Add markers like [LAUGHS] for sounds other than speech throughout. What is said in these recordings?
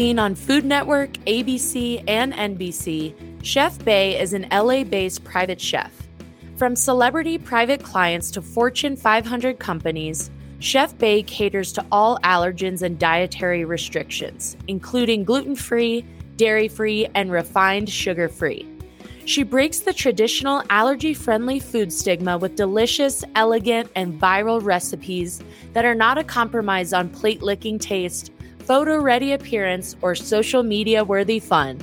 seen on Food Network, ABC, and NBC, Chef Bae is an LA based private chef. From celebrity private clients to Fortune 500 companies, Chef Bae caters to all allergens and dietary restrictions, including gluten free, dairy free, and refined sugar free. She breaks the traditional allergy friendly food stigma with delicious, elegant, and viral recipes that are not a compromise on plate licking taste, photo ready appearance, or social media worthy fun.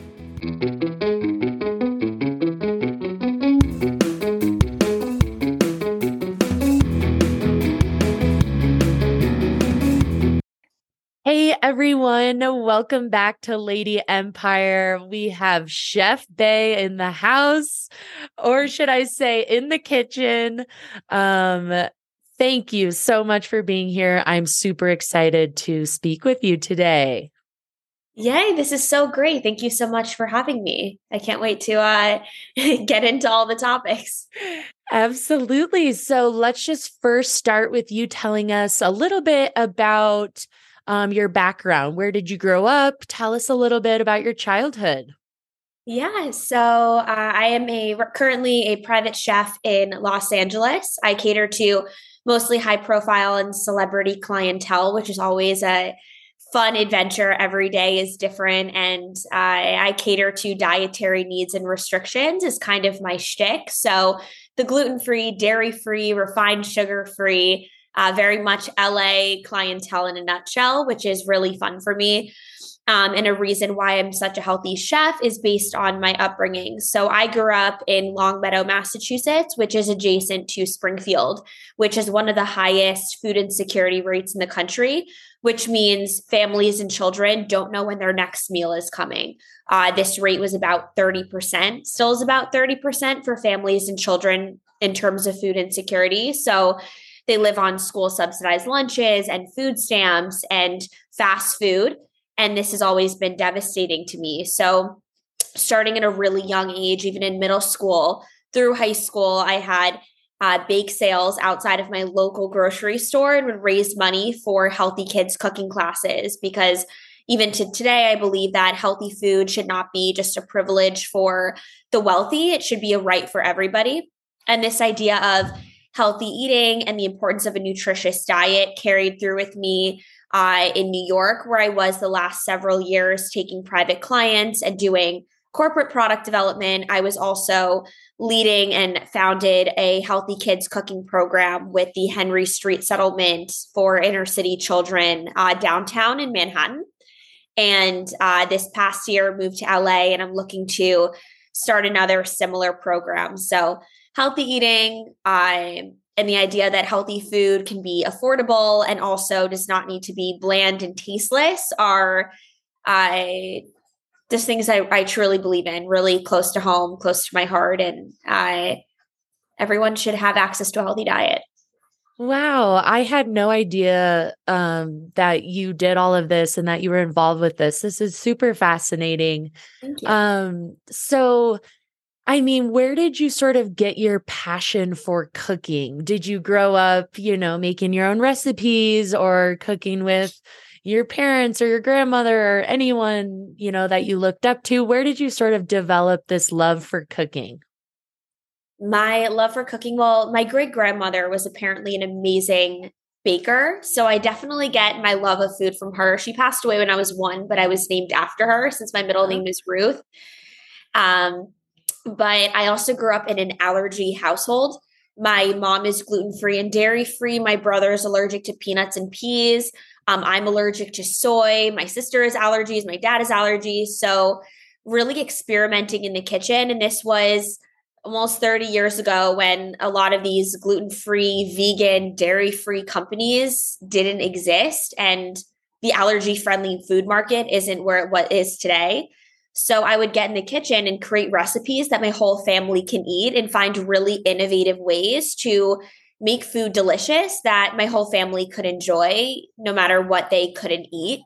Hey everyone, welcome back to Lady Empire. We have Chef Bae in the house, or should I say in the kitchen. Um, thank you so much for being here. I'm super excited to speak with you today. Yay, this is so great. Thank you so much for having me. I can't wait to uh, [LAUGHS] get into all the topics. Absolutely. So let's just first start with you telling us a little bit about um, your background. Where did you grow up? Tell us a little bit about your childhood. Yeah, so uh, I am a currently a private chef in Los Angeles. I cater to mostly high profile and celebrity clientele, which is always a fun adventure. Every day is different, and I cater to dietary needs and restrictions is kind of my shtick. So the gluten free, dairy free, refined sugar free uh, very much LA clientele in a nutshell, which is really fun for me. Um, and a reason why I'm such a healthy chef is based on my upbringing. So I grew up in Longmeadow, Massachusetts, which is adjacent to Springfield, which is one of the highest food insecurity rates in the country, which means families and children don't know when their next meal is coming. Uh, this rate was about 30%, still is about 30% for families and children in terms of food insecurity. So they live on school subsidized lunches and food stamps and fast food. And this has always been devastating to me. So, starting at a really young age, even in middle school through high school, I had uh, bake sales outside of my local grocery store and would raise money for healthy kids cooking classes because even to today, I believe that healthy food should not be just a privilege for the wealthy. It should be a right for everybody. And this idea of healthy eating and the importance of a nutritious diet carried through with me uh, in New York, where I was the last several years taking private clients and doing corporate product development. I was also leading and founded a healthy kids cooking program with the Henry Street Settlement for inner city children uh, downtown in Manhattan. And uh, this past year, moved to LA, and I'm looking to start another similar program. So healthy eating um, and the idea that healthy food can be affordable and also does not need to be bland and tasteless are I just things I, I truly believe in, really close to home, close to my heart, and I everyone should have access to a healthy diet. Wow, I had no idea um, that you did all of this and that you were involved with this. This is super fascinating. Um, so I mean, where did you sort of get your passion for cooking? Did you grow up, you know, making your own recipes or cooking with your parents or your grandmother or anyone, you know, that you looked up to? Where did you sort of develop this love for cooking? My love for cooking, well, my great grandmother was apparently an amazing baker. So I definitely get my love of food from her. She passed away when I was one, but I was named after her since my middle name is Ruth. Um, but I also grew up in an allergy household. My mom is gluten free and dairy free. My brother is allergic to peanuts and peas. Um, I'm allergic to soy. My sister has allergies. My dad has allergies. So, really experimenting in the kitchen. And this was almost 30 years ago when a lot of these gluten free, vegan, dairy free companies didn't exist. And the allergy friendly food market isn't where it is today. So I would get in the kitchen and create recipes that my whole family can eat and find really innovative ways to make food delicious that my whole family could enjoy no matter what they couldn't eat.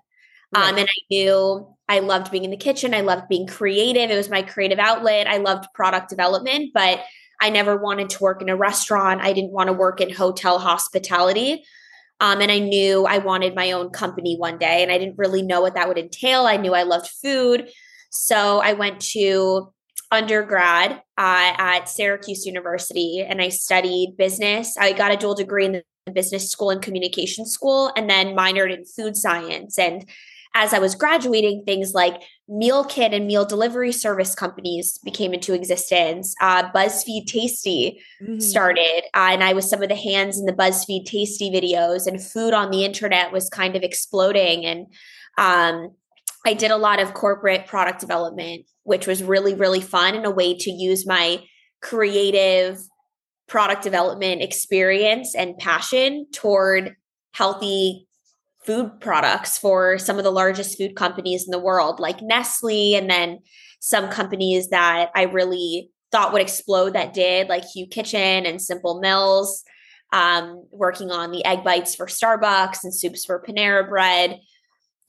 Right. Um, and I knew I loved being in the kitchen. I loved being creative. It was my creative outlet. I loved product development, but I never wanted to work in a restaurant. I didn't want to work in hotel hospitality. Um, and I knew I wanted my own company one day, and I didn't really know what that would entail. I knew I loved food. So I went to undergrad uh, at Syracuse University and I studied business. I got a dual degree in the business school and communication school, and then minored in food science. And as I was graduating, things like meal kit and meal delivery service companies became into existence. Uh, BuzzFeed Tasty mm-hmm. started, uh, and I was some of the hands in the BuzzFeed Tasty videos, and food on the internet was kind of exploding. And um, I did a lot of corporate product development, which was really, really fun and a way to use my creative product development experience and passion toward healthy food products for some of the largest food companies in the world, like Nestle, and then some companies that I really thought would explode that did, like Hu Kitchen and Simple Mills, um, working on the egg bites for Starbucks and soups for Panera Bread.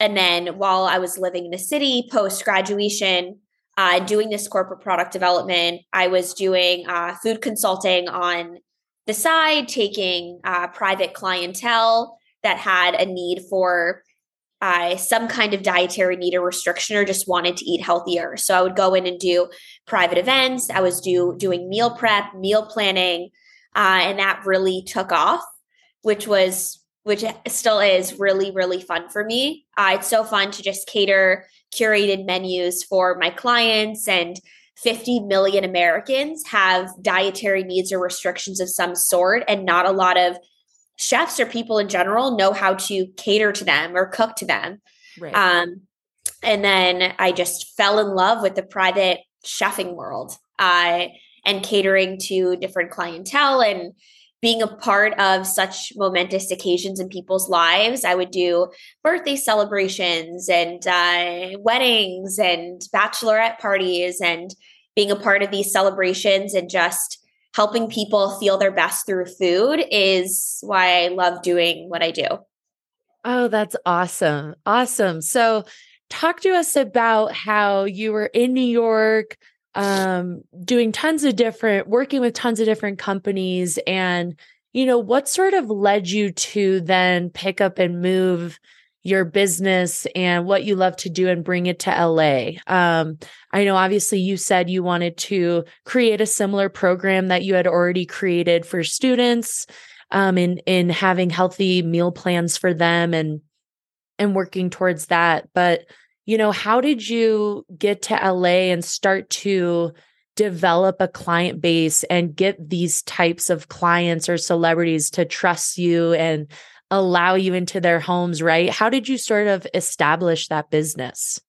And then while I was living in the city post graduation, uh, doing this corporate product development, I was doing uh, food consulting on the side, taking uh, private clientele that had a need for uh, some kind of dietary need or restriction or just wanted to eat healthier. So I would go in and do private events. I was do doing meal prep, meal planning, uh, and that really took off, which was which still is really really fun for me. Uh, it's so fun to just cater curated menus for my clients and 50 million Americans have dietary needs or restrictions of some sort and not a lot of chefs or people in general know how to cater to them or cook to them. Right. Um, and then I just fell in love with the private chefing world uh, and catering to different clientele and being a part of such momentous occasions in people's lives. I would do birthday celebrations and uh, weddings and bachelorette parties and being a part of these celebrations and just helping people feel their best through food is why I love doing what I do. Oh, that's awesome. Awesome. So, talk to us about how you were in New York um doing tons of different working with tons of different companies and you know what sort of led you to then pick up and move your business and what you love to do and bring it to LA. Um, I know obviously you said you wanted to create a similar program that you had already created for students um, in in having healthy meal plans for them and and working towards that. But you know, how did you get to LA and start to develop a client base and get these types of clients or celebrities to trust you and allow you into their homes, right? How did you sort of establish that business?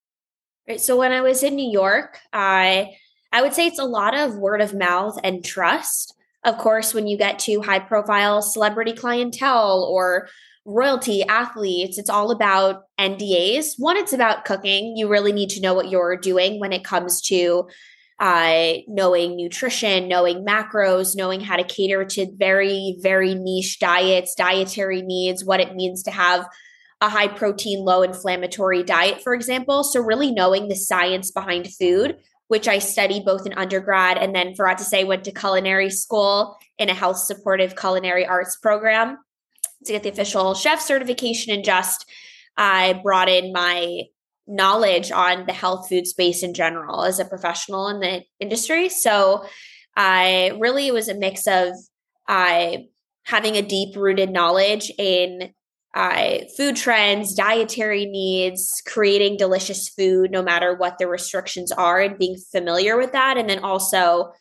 Right. So when I was in New York, I I would say it's a lot of word of mouth and trust. Of course, when you get to high profile celebrity clientele or royalty athletes, it's all about NDAs. One, it's about cooking. You really need to know what you're doing when it comes to uh, knowing nutrition, knowing macros, knowing how to cater to very, very niche diets, dietary needs, what it means to have a high protein, low inflammatory diet, for example. So, really knowing the science behind food, which I studied both in undergrad and then forgot to say, went to culinary school in a health supportive culinary arts program to get the official chef certification and just I brought in my knowledge on the health food space in general as a professional in the industry. So I really was a mix of I having a deep rooted knowledge in uh, food trends, dietary needs, creating delicious food no matter what the restrictions are, and being familiar with that. And then also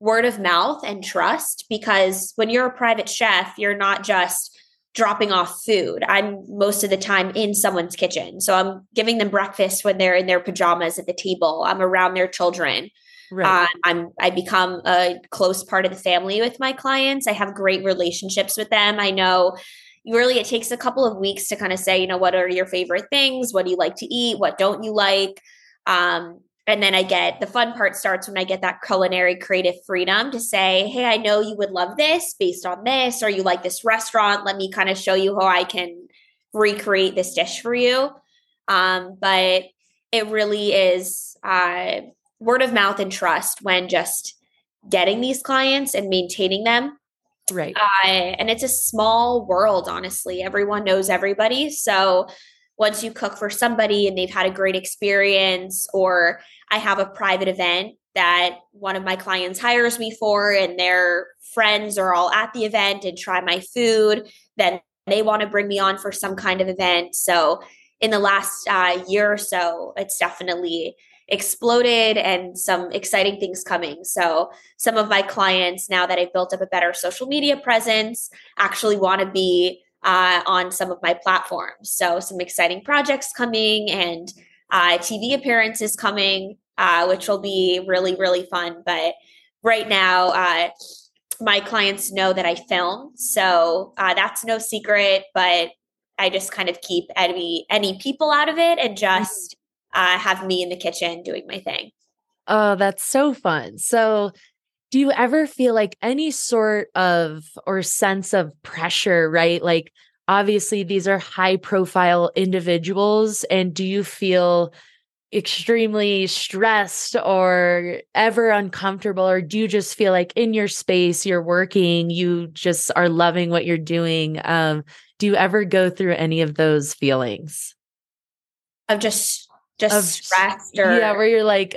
word of mouth and trust because when you're a private chef, you're not just dropping off food. I'm most of the time in someone's kitchen. So I'm giving them breakfast when they're in their pajamas at the table. I'm around their children. Right. Uh, I'm I become a close part of the family with my clients. I have great relationships with them. I know really it takes a couple of weeks to kind of say, you know, what are your favorite things? What do you like to eat? What don't you like? Um, and then I get the fun part starts when I get that culinary creative freedom to say, Hey, I know you would love this based on this, or you like this restaurant. Let me kind of show you how I can recreate this dish for you. Um, but it really is uh, word of mouth and trust when just getting these clients and maintaining them Right. Uh, and it's a small world, honestly. Everyone knows everybody. So once you cook for somebody and they've had a great experience, or I have a private event that one of my clients hires me for, and their friends are all at the event and try my food, then they want to bring me on for some kind of event. So in the last uh, year or so, it's definitely exploded and some exciting things coming. So, some of my clients, now that I've built up a better social media presence, actually want to be uh, on some of my platforms. So, some exciting projects coming and uh, TV appearances coming, uh, which will be really, really fun. But right now, uh, my clients know that I film. So, uh, that's no secret, but I just kind of keep any any people out of it and mm-hmm. just uh, have me in the kitchen doing my thing. Oh, that's so fun. So, do you ever feel like any sort of or sense of pressure, right? Like, obviously, these are high profile individuals. And do you feel extremely stressed or ever uncomfortable? Or do you just feel like in your space, you're working, you just are loving what you're doing? Um, do you ever go through any of those feelings? Of just just of, stressed or yeah where you're like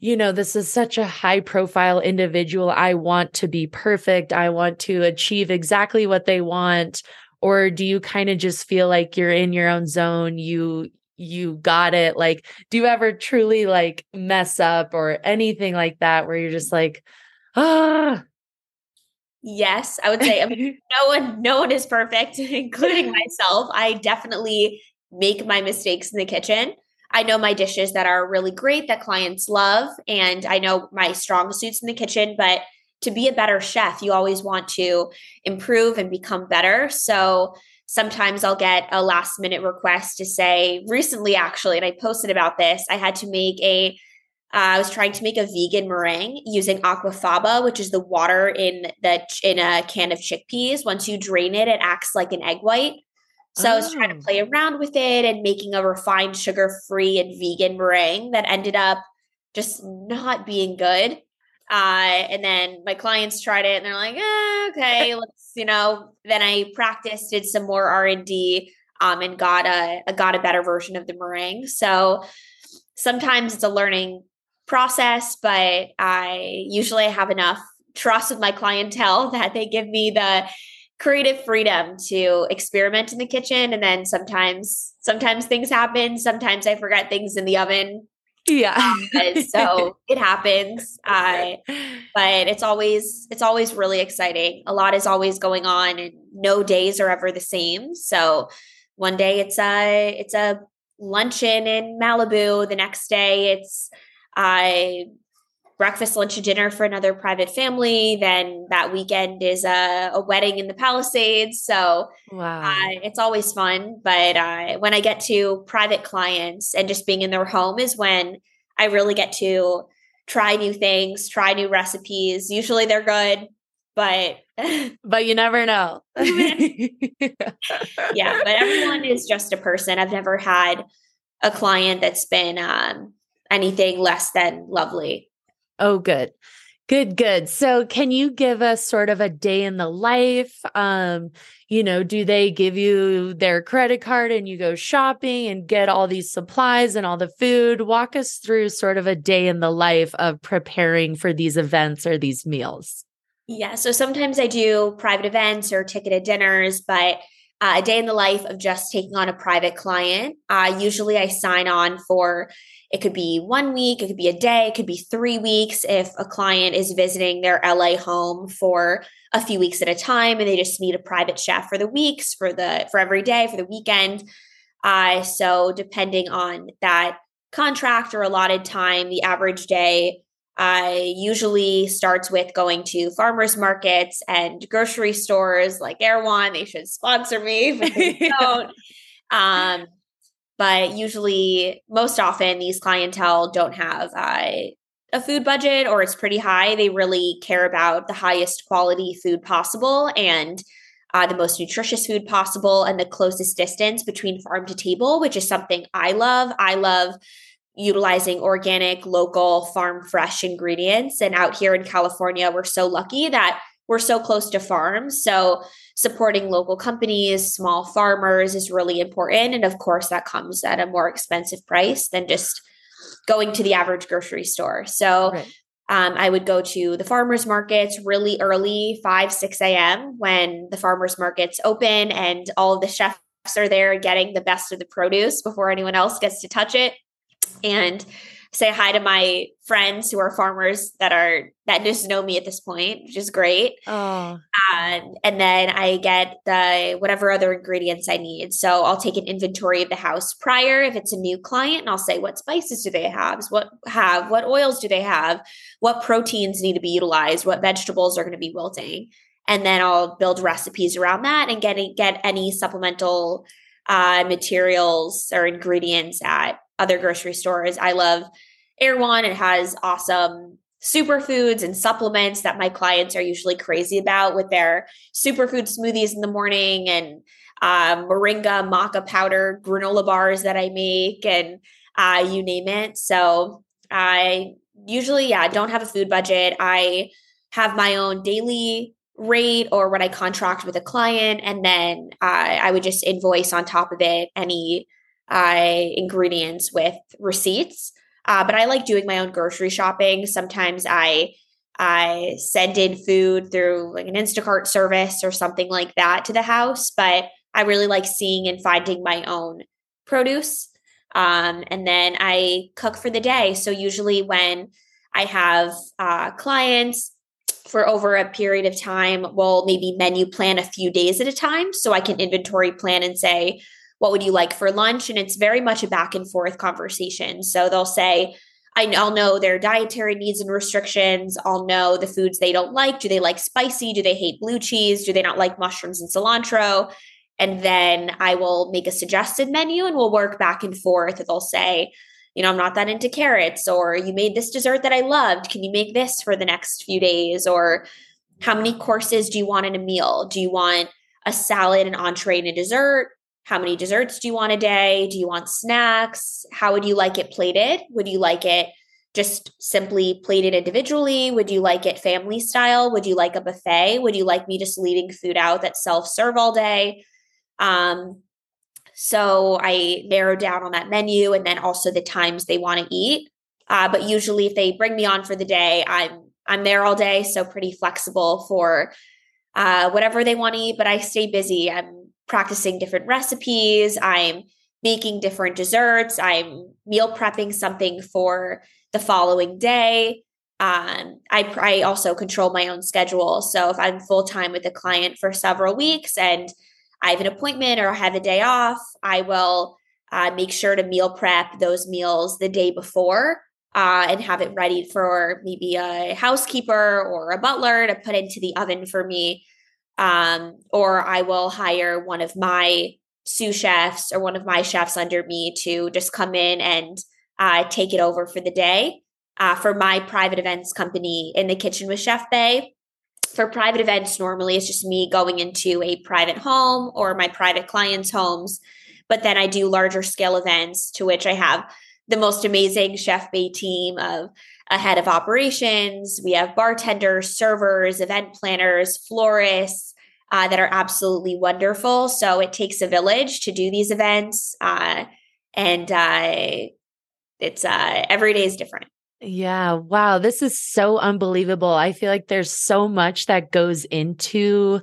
you know this is such a high profile individual i want to be perfect i want to achieve exactly what they want or do you kind of just feel like you're in your own zone you you got it like do you ever truly like mess up or anything like that where you're just like ah. Yes i would say I mean, [LAUGHS] no one no one is perfect [LAUGHS] including [LAUGHS] myself. I definitely make my mistakes in the kitchen. I know my dishes that are really great that clients love, and I know my strong suits in the kitchen, but to be a better chef, you always want to improve and become better. So sometimes I'll get a last minute request to say, recently actually, and I posted about this, I had to make a uh, I was trying to make a vegan meringue using aquafaba, which is the water in the in a can of chickpeas. Once you drain it, it acts like an egg white. So oh. I was trying to oh. play around with it and making a refined sugar free and vegan meringue that ended up just not being good. Uh, and then my clients tried it and they're like, eh, okay, [LAUGHS] let's, you know, then I practiced, did some more R and D, um, and got a, a, got a better version of the meringue. So sometimes it's a learning process, but I usually have enough trust with my clientele [LAUGHS] that they give me the creative freedom to experiment in the kitchen. And then sometimes sometimes things happen sometimes i forget things in the oven yeah. Um, [LAUGHS] so it happens i [LAUGHS] but it's always it's always really exciting. A lot is always going on and no days are ever the same. So one day it's a it's a luncheon in malibu the next day it's i breakfast, lunch, and dinner for another private family. Then that weekend is a, a wedding in the Palisades. So wow. Uh, it's always fun. But uh, when I get to private clients and just being in their home is when I really get to try new things, try new recipes. Usually they're good, but [LAUGHS] but you never know. [LAUGHS] yeah, but everyone is just a person. I've never had a client that's been um, anything less than lovely. Oh, good. Good, good. So, can you give us sort of a day in the life? Um, you know, do they give you their credit card and you go shopping and get all these supplies and all the food? Walk us through sort of a day in the life of preparing for these events or these meals. Yeah. So, sometimes I do private events or ticketed dinners, but uh, a day in the life of just taking on a private client. Uh, usually I sign on for it could be one week, it could be a day, it could be three weeks if a client is visiting their LA home for a few weeks at a time and they just need a private chef for the weeks, for the for every day, for the weekend. Uh, so depending on that contract or allotted time, the average day I usually starts with going to farmers markets and grocery stores like Erewhon. They should sponsor me, but they [LAUGHS] don't. um, but usually, most often, these clientele don't have uh, a food budget or it's pretty high. They really care about the highest quality food possible and uh, the most nutritious food possible and the closest distance between farm to table, which is something I love. I love utilizing organic, local, farm fresh ingredients. And out here in California, we're so lucky that we're so close to farms. So supporting local companies, small farmers is really important. And of course, that comes at a more expensive price than just going to the average grocery store. So right. um, I would go to the farmers markets really early, 5, 6 a.m., when the farmers markets open and all the chefs are there getting the best of the produce before anyone else gets to touch it. And say hi to my friends who are farmers that are that just know me at this point, which is great. Oh. Um, and then I get the whatever other ingredients I need. So I'll take an inventory of the house prior if it's a new client, and I'll say what spices do they have, what have, what oils do they have, what proteins need to be utilized, what vegetables are going to be wilting, and then I'll build recipes around that and get get any supplemental uh, materials or ingredients at other grocery stores. I love Erewhon. It has awesome superfoods and supplements that my clients are usually crazy about with their superfood smoothies in the morning and um, moringa maca powder granola bars that I make and uh, you name it. So I usually, yeah, don't have a food budget. I have my own daily rate or when I contract with a client, and then uh, I would just invoice on top of it any uh, ingredients with receipts. Uh, but I like doing my own grocery shopping. Sometimes I I send in food through like an Instacart service or something like that to the house. But I really like seeing and finding my own produce. Um, and then I cook for the day. So usually when I have uh, clients for over a period of time, we'll maybe menu plan a few days at a time. So I can inventory plan and say, what would you like for lunch? And it's very much a back and forth conversation. So they'll say, I'll know their dietary needs and restrictions. I'll know the foods they don't like. Do they like spicy? Do they hate blue cheese? Do they not like mushrooms and cilantro? And then I will make a suggested menu and we'll work back and forth. They'll say, you know, I'm not that into carrots, or you made this dessert that I loved. Can you make this for the next few days? Or how many courses do you want in a meal? Do you want a salad, an entree, and a dessert? How many desserts do you want a day? Do you want snacks? How would you like it plated? Would you like it just simply plated individually? Would you like it family style? Would you like a buffet? Would you like me just leaving food out that self serve all day? Um, so I narrow down on that menu and then also the times they want to eat. Uh, but usually, if they bring me on for the day, I'm I'm there all day, so pretty flexible for uh, whatever they want to eat. But I stay busy. I'm practicing different recipes. I'm making different desserts. I'm meal prepping something for the following day. Um, I, I also control my own schedule. So if I'm full time with a client for several weeks and I have an appointment or I have a day off, I will uh, make sure to meal prep those meals the day before uh, and have it ready for maybe a housekeeper or a butler to put into the oven for me um, or I will hire one of my sous chefs or one of my chefs under me to just come in and uh, take it over for the day. Uh, for my private events company in the kitchen with Chef Bae, for private events, normally it's just me going into a private home or my private clients' homes. But then I do larger scale events to which I have the most amazing Chef Bae team of a head of operations. We have bartenders, servers, event planners, florists uh, that are absolutely wonderful. So it takes a village to do these events. Uh, and uh, it's uh, every day is different. Yeah. Wow. This is so unbelievable. I feel like there's so much that goes into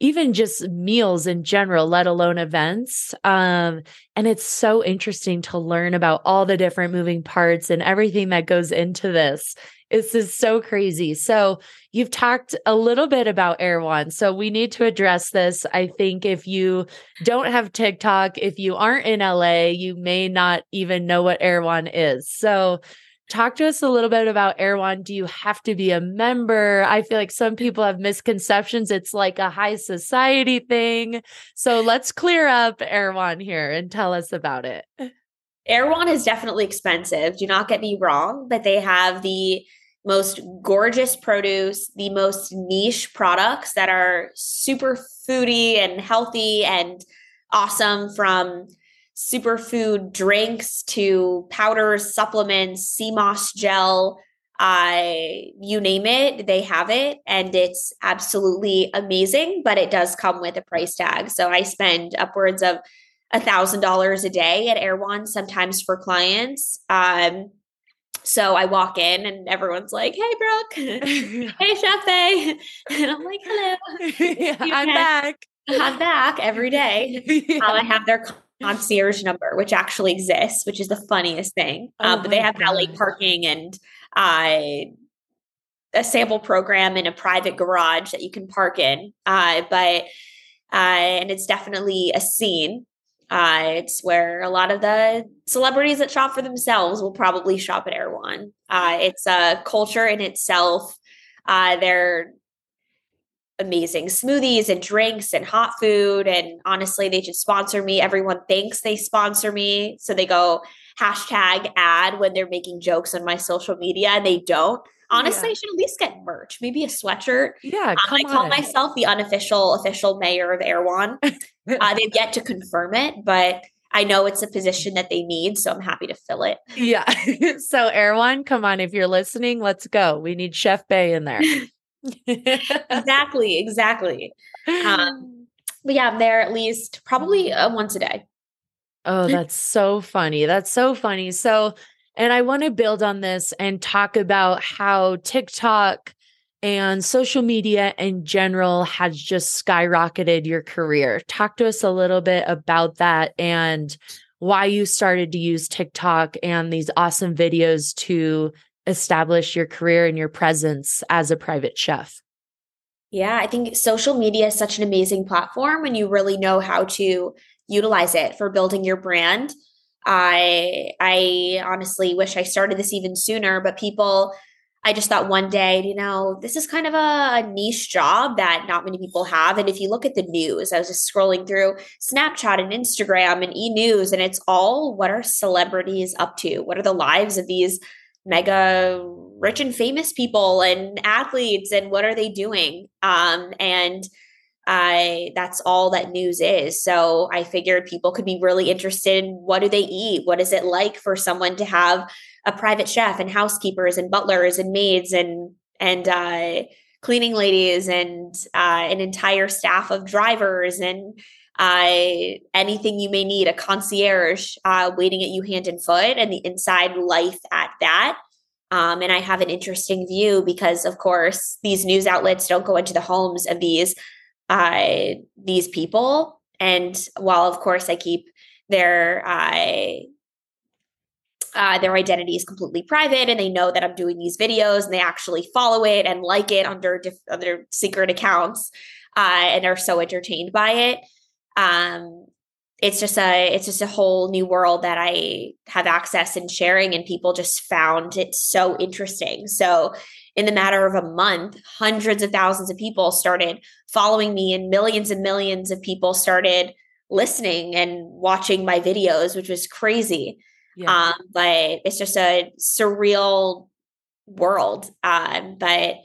even just meals in general, let alone events. Um, and it's so interesting to learn about all the different moving parts and everything that goes into this. This is so crazy. So, you've talked a little bit about Erewhon. So, we need to address this. I think if you don't have TikTok, if you aren't in LA, you may not even know what Erewhon is. So, talk to us a little bit about Erewhon. Do you have to be a member? I feel like some people have misconceptions. It's like a high society thing. So let's clear up Erewhon here and tell us about it. Erewhon is definitely expensive. Do not get me wrong, but they have the most gorgeous produce, the most niche products that are super foodie and healthy and awesome from superfood drinks to powders, supplements, sea moss gel, I you name it, they have it, and it's absolutely amazing. But it does come with a price tag. So I spend upwards of a thousand dollars a day at Erewhon, sometimes for clients. Um, so I walk in and everyone's like, "Hey, Brooke, [LAUGHS] hey, Chef A," and I'm like, "Hello, [LAUGHS] yeah, I'm back. I'm back every day." [LAUGHS] yeah. um, I have their concierge number, which actually exists, which is the funniest thing. Oh um, but they have valet parking and uh, a sample program in a private garage that you can park in. Uh, but uh, and it's definitely a scene. Uh, it's where a lot of the celebrities that shop for themselves will probably shop at Erewhon. Uh, it's a culture in itself. Uh, they're amazing smoothies and drinks and hot food. And honestly, they should sponsor me. Everyone thinks they sponsor me. So they go hashtag ad when they're making jokes on my social media and they don't. Honestly, yeah. I should at least get merch, maybe a sweatshirt. Yeah, um, I call on. myself the unofficial official mayor of Erewhon. [LAUGHS] uh, they've yet to confirm it, but I know it's a position that they need, so I'm happy to fill it. Yeah. [LAUGHS] so Erewhon, come on, if you're listening, let's go. We need Chef Bae in there. [LAUGHS] [LAUGHS] exactly, exactly. Um, [LAUGHS] but yeah, I'm there at least probably uh, once a day. Oh, that's so funny. That's so funny. So, and I want to build on this and talk about how TikTok and social media in general has just skyrocketed your career. Talk to us a little bit about that and why you started to use TikTok and these awesome videos to establish your career and your presence as a private chef? Yeah, I think social media is such an amazing platform when you really know how to utilize it for building your brand. I I honestly wish I started this even sooner, but people I just thought one day, you know, this is kind of a niche job that not many people have. And if you look at the news, I was just scrolling through Snapchat and Instagram and e news, and it's all what are celebrities up to? What are the lives of these mega rich and famous people and athletes and what are they doing um, and I that's all that news is. So I figured people could be really interested in what do they eat? What is it like for someone to have a private chef and housekeepers and butlers and maids and and uh, cleaning ladies and uh, an entire staff of drivers and uh, anything you may need, a concierge uh, waiting at you hand and foot, and the inside life at that. Um, and I have an interesting view because, of course, these news outlets don't go into the homes of these uh, these people. And while, of course, I keep their uh, uh, their identity is completely private, and they know that I'm doing these videos, and they actually follow it and like it under diff- other secret accounts, uh, and are so entertained by it um, it's just a it's just a whole new world that I have access and sharing, and people just found it so interesting. So in the matter of a month, hundreds of thousands of people started following me, and millions and millions of people started listening and watching my videos, which was crazy. Yeah. Um, but it's just a surreal world. Um, but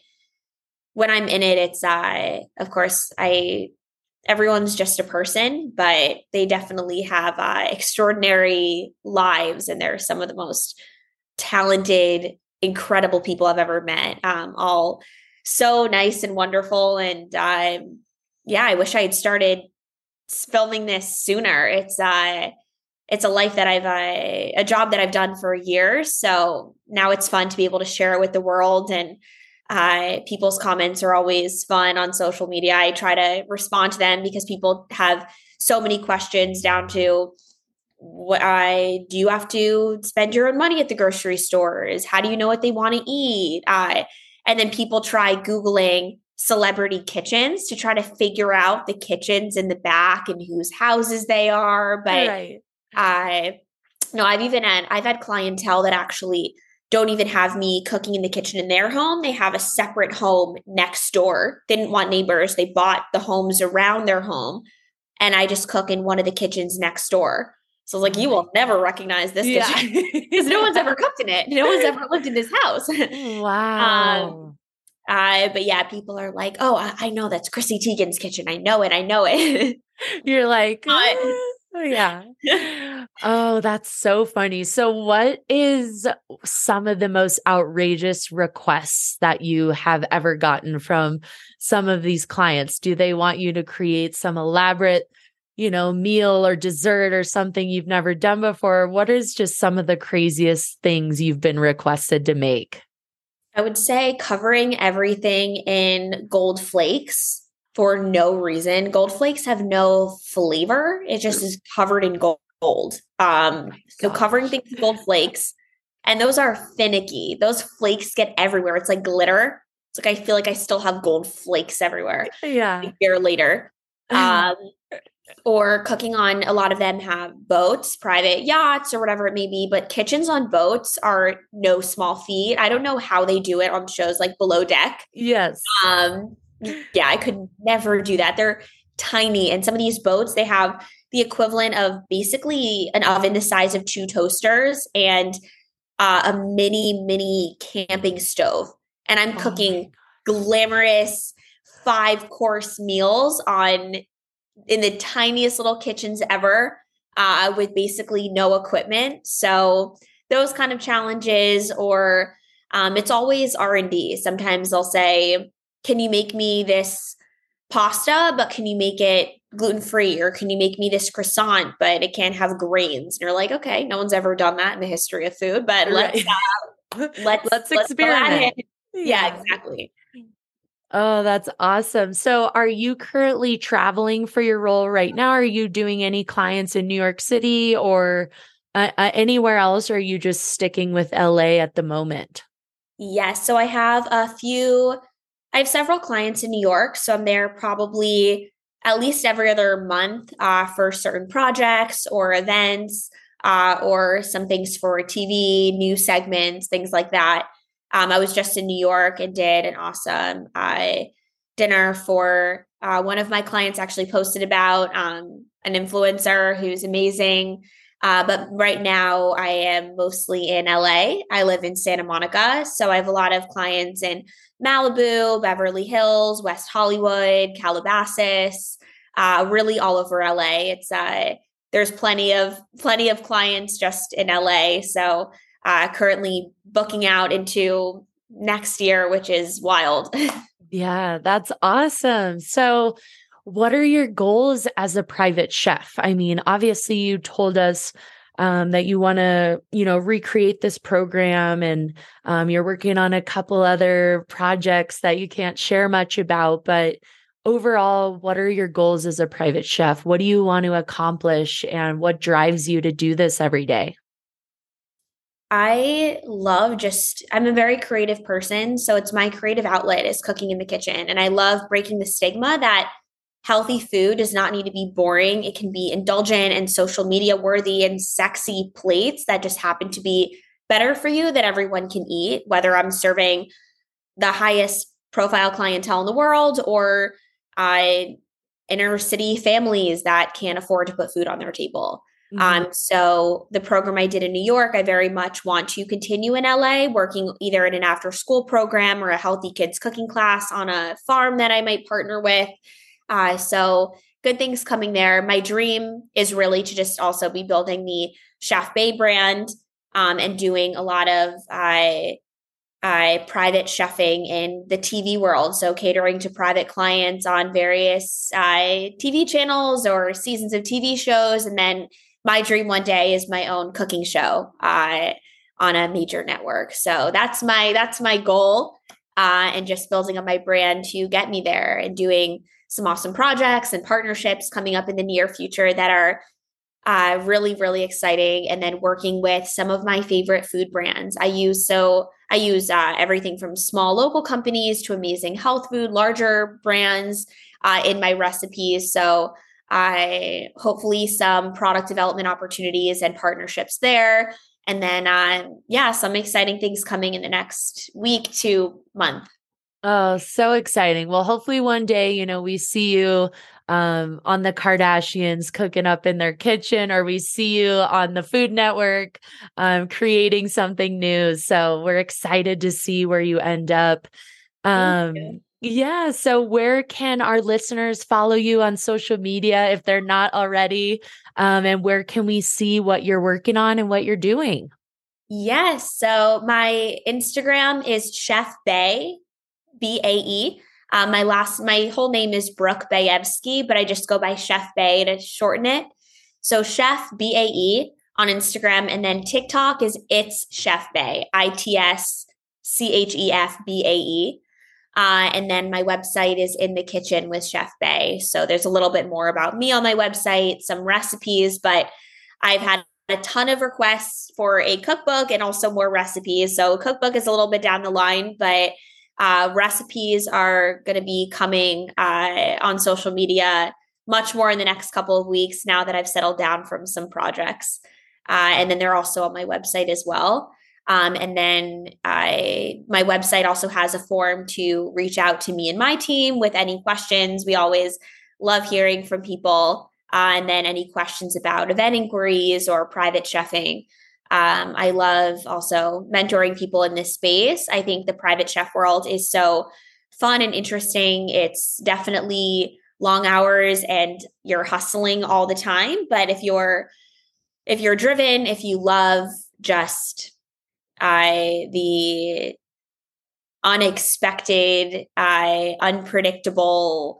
when I'm in it, it's uh, of course I everyone's just a person, but they definitely have uh, extraordinary lives, and they're some of the most talented, incredible people I've ever met. Um, all so nice and wonderful, and um, yeah, I wish I had started filming this sooner. It's uh, it's a life that I've uh, a job that I've done for years, so now it's fun to be able to share it with the world and uh, people's comments are always fun on social media. I try to respond to them because people have so many questions down to what I do you have to spend your own money at the grocery stores? How do you know what they want to eat? Uh, and then people try Googling celebrity kitchens to try to figure out the kitchens in the back and whose houses they are. But right. I no, I've even had I've had clientele that actually don't even have me cooking in the kitchen in their home. They have a separate home next door. They didn't want neighbors. They bought the homes around their home. And I just cook in one of the kitchens next door. So I was like, you will never recognize this yeah. kitchen [LAUGHS] because no one's ever cooked in it. No one's ever lived in this house. [LAUGHS] Wow. Um, uh, but yeah, people are like, oh, I, I, know that's Chrissy Teigen's kitchen. I know it. I know it. [LAUGHS] You're like, but, Oh, Oh, yeah. oh, that's so funny. So, what is some of the most outrageous requests that you have ever gotten from some of these clients? Do they want you to create some elaborate, you know, meal or dessert or something you've never done before? What is just some of the craziest things you've been requested to make? I would say covering everything in gold flakes for no reason. Gold flakes have no flavor. It just is covered in gold. Um, oh so covering things in gold flakes, and those are finicky. Those flakes get everywhere. It's like glitter. It's like I feel like I still have gold flakes everywhere. Yeah. A year later. [LAUGHS] Um, or cooking on a lot of them have boats, private yachts, or whatever it may be. But kitchens on boats are no small feat. I don't know how they do it on shows like Below Deck. Yes. Um, yeah, I could never do that. They're tiny. And some of these boats, they have the equivalent of basically an oven the size of two toasters and uh, a mini, mini camping stove. And I'm oh cooking glamorous five course meals on in the tiniest little kitchens ever uh, with basically no equipment. So those kind of challenges, or um, it's always R and D. Sometimes they'll say, can you make me this pasta, but can you make it gluten free? Or can you make me this croissant, but it can't have grains? And you're like, okay, no one's ever done that in the history of food, but let's, uh, [LAUGHS] let's, let's experiment. Let's yeah, yeah, exactly. Oh, that's awesome. So, are you currently traveling for your role right now? Are you doing any clients in New York City or uh, uh, anywhere else? Or are you just sticking with LA at the moment? Yes. So, I have a few I have several clients in New York, so I'm there probably at least every other month uh, for certain projects or events uh, or some things for TV, news segments, things like that. Um, I was just in New York and did an awesome uh, dinner for uh, one of my clients. Actually, posted about um, an influencer who's amazing. Uh, but right now, I am mostly in LA. I live in Santa Monica. So I have a lot of clients in Malibu, Beverly Hills, West Hollywood, Calabasas, uh, really all over LA. It's uh, there's plenty of plenty of clients just in LA. So uh, currently booking out into next year, which is wild. [LAUGHS] yeah, that's awesome. So what are your goals as a private chef? I mean, obviously, you told us um, that you want to, you know, recreate this program, and um, you're working on a couple other projects that you can't share much about. But overall, what are your goals as a private chef? What do you want to accomplish, and what drives you to do this every day? I love just I'm a very creative person, so it's my creative outlet is cooking in the kitchen and I love breaking the stigma that healthy food does not need to be boring. It can be indulgent and social media worthy and sexy plates that just happen to be better for you that everyone can eat, whether I'm serving the highest profile clientele in the world or uh, inner city families that can't afford to put food on their table. Mm-hmm. Um, so the program I did in New York, I very much want to continue in LA, working either in an after school program or a healthy kids cooking class on a farm that I might partner with. Uh, so good things coming there. My dream is really to just also be building the Chef Bae brand um, and doing a lot of uh, uh, private chefing in the TV world. So catering to private clients on various uh, TV channels or seasons of TV shows. And then my dream one day is my own cooking show uh, on a major network. So that's my that's my goal. Uh, and just building up my brand to get me there and doing some awesome projects and partnerships coming up in the near future that are uh, really, really exciting. And then working with some of my favorite food brands. I use so I use uh, everything from small local companies to amazing health food, larger brands uh, in my recipes. So I hopefully some product development opportunities and partnerships there. And then, uh, yeah, some exciting things coming in the next week to month. Oh, so exciting. Well, hopefully one day, you know, we see you um, on the Kardashians cooking up in their kitchen, or we see you on the Food Network um, creating something new. So we're excited to see where you end up. Um, Yeah. So, where can our listeners follow you on social media if they're not already? Um, and where can we see what you're working on and what you're doing? Yes. So, my Instagram is Chef Bae, B A E. Um, my last, my whole name is Brooke Baevsky, but I just go by Chef Bae to shorten it. So, Chef B A E on Instagram, and then TikTok is It's Chef Bae I T S C H E F B A E. Uh, and then my website is in the kitchen with Chef Bae. So there's a little bit more about me on my website, some recipes, but I've had a ton of requests for a cookbook and also more recipes. So cookbook is a little bit down the line, but uh, recipes are going to be coming uh, on social media much more in the next couple of weeks now that I've settled down from some projects. Uh, and then they're also on my website as well. Um, and then I, my website also has a form to reach out to me and my team with any questions. We always love hearing from people. Uh, and then any questions about event inquiries or private chefing. Um, I love also mentoring people in this space. I think the private chef world is so fun and interesting. It's definitely long hours and you're hustling all the time. But if you're if you're driven, if you love just I the unexpected, I unpredictable,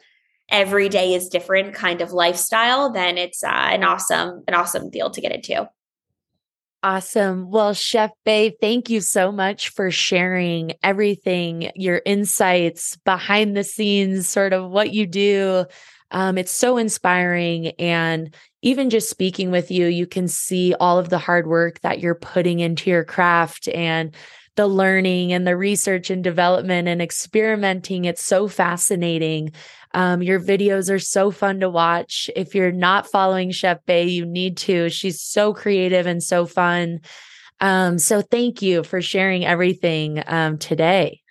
every day is different kind of lifestyle, then it's uh, an awesome an awesome deal to get into. Awesome. Well, Chef Bae, thank you so much for sharing everything, your insights behind the scenes, sort of what you do. Um, it's so inspiring. And even just speaking with you, you can see all of the hard work that you're putting into your craft and the learning and the research and development and experimenting. It's so fascinating. Um, your videos are so fun to watch. If you're not following Chef Bae, you need to. She's so creative and so fun. Um, so thank you for sharing everything um, today.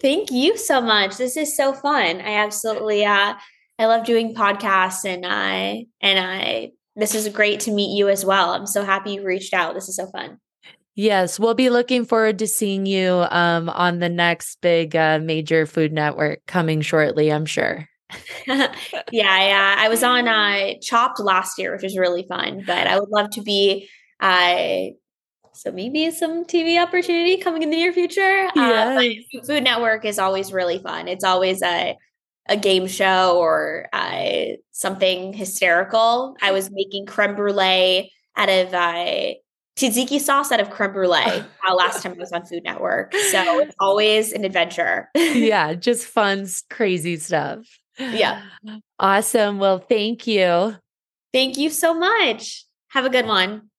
Thank you so much. This is so fun. I absolutely uh, I love doing podcasts and I and I this is great to meet you as well. I'm so happy you reached out. This is so fun. Yes, we'll be looking forward to seeing you um, on the next big uh, major food network coming shortly, I'm sure. [LAUGHS] yeah, yeah. I was on uh, Chopped last year, which was really fun, but I would love to be uh, so maybe some TV opportunity coming in the near future. Yeah. Uh, food Network is always really fun. It's always a a game show or uh, something hysterical. I was making creme brulee out of uh, tzatziki sauce out of creme brulee [LAUGHS] uh, last time I was on Food Network. So it's always an adventure. [LAUGHS] yeah, just fun, crazy stuff. Yeah. Awesome. Well, thank you. Thank you so much. Have a good one.